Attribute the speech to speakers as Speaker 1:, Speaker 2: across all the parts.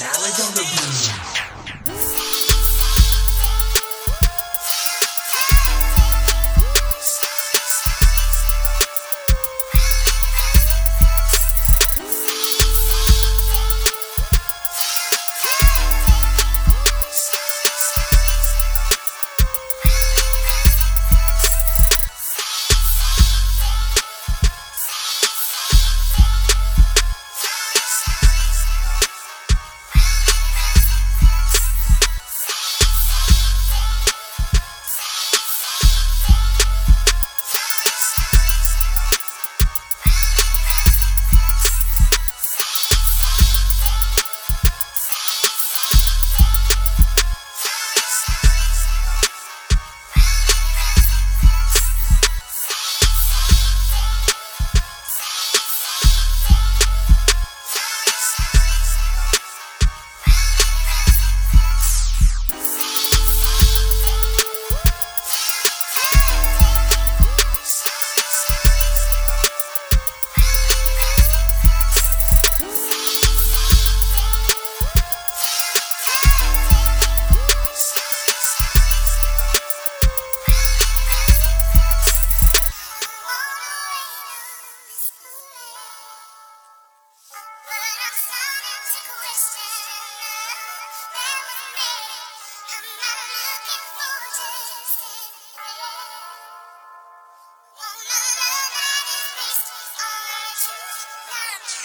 Speaker 1: Knowledge on the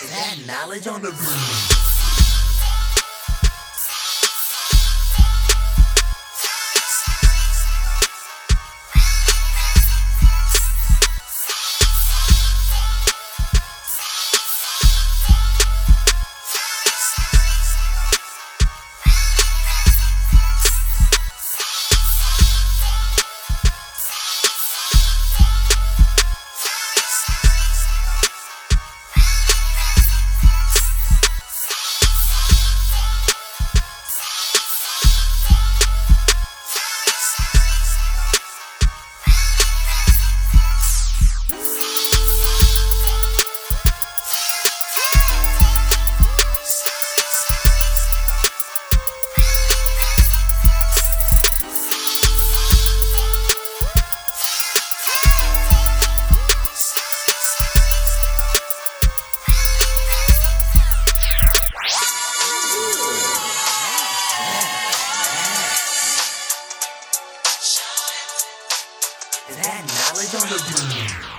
Speaker 1: That knowledge on the That knowledge on the beat.